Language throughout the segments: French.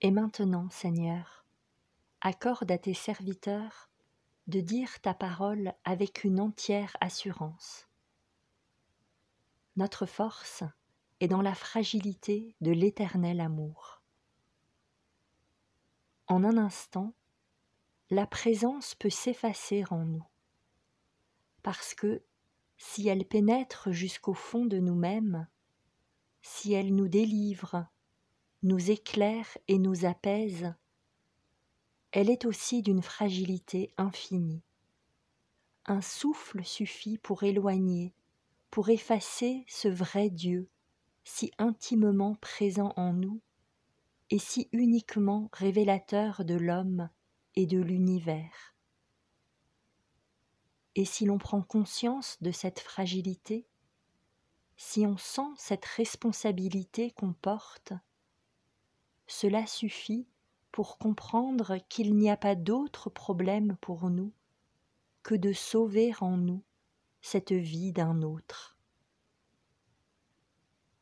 Et maintenant, Seigneur, accorde à tes serviteurs de dire ta parole avec une entière assurance. Notre force est dans la fragilité de l'éternel amour. En un instant, la présence peut s'effacer en nous, parce que si elle pénètre jusqu'au fond de nous-mêmes, si elle nous délivre, nous éclaire et nous apaise, elle est aussi d'une fragilité infinie. Un souffle suffit pour éloigner, pour effacer ce vrai Dieu, si intimement présent en nous et si uniquement révélateur de l'homme et de l'univers. Et si l'on prend conscience de cette fragilité, si on sent cette responsabilité qu'on porte, cela suffit pour comprendre qu'il n'y a pas d'autre problème pour nous que de sauver en nous cette vie d'un autre.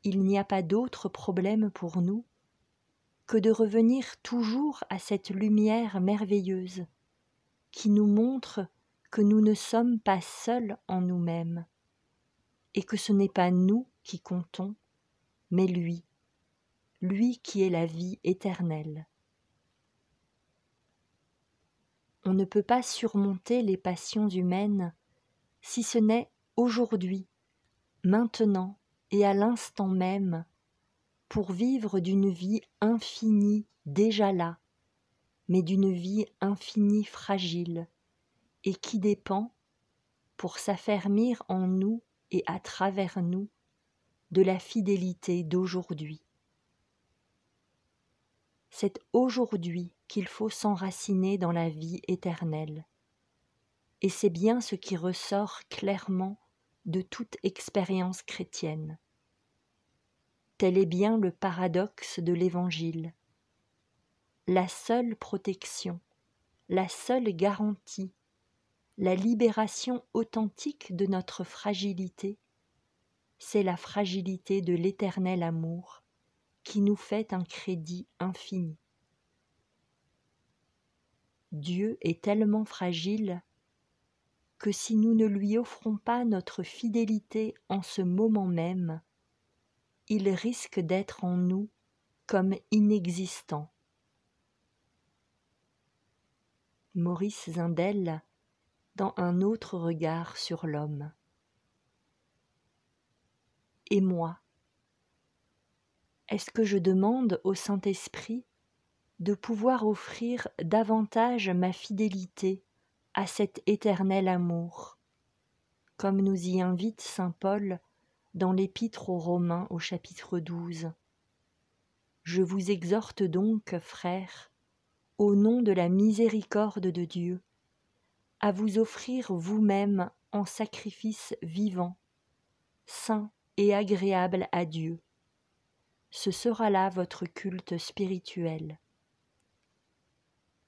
Il n'y a pas d'autre problème pour nous que de revenir toujours à cette lumière merveilleuse qui nous montre que nous ne sommes pas seuls en nous-mêmes, et que ce n'est pas nous qui comptons, mais lui, lui qui est la vie éternelle. On ne peut pas surmonter les passions humaines si ce n'est aujourd'hui, maintenant et à l'instant même, pour vivre d'une vie infinie déjà là, mais d'une vie infinie fragile, et qui dépend, pour s'affermir en nous et à travers nous, de la fidélité d'aujourd'hui. C'est aujourd'hui qu'il faut s'enraciner dans la vie éternelle. Et c'est bien ce qui ressort clairement de toute expérience chrétienne. Tel est bien le paradoxe de l'Évangile. La seule protection, la seule garantie la libération authentique de notre fragilité, c'est la fragilité de l'éternel amour qui nous fait un crédit infini. Dieu est tellement fragile que si nous ne lui offrons pas notre fidélité en ce moment même, il risque d'être en nous comme inexistant. Maurice Zindel dans un autre regard sur l'homme. Et moi Est-ce que je demande au Saint-Esprit de pouvoir offrir davantage ma fidélité à cet éternel amour, comme nous y invite Saint Paul dans l'Épître aux Romains au chapitre 12. Je vous exhorte donc, frères, au nom de la miséricorde de Dieu, à vous offrir vous-même en sacrifice vivant, saint et agréable à Dieu. Ce sera là votre culte spirituel.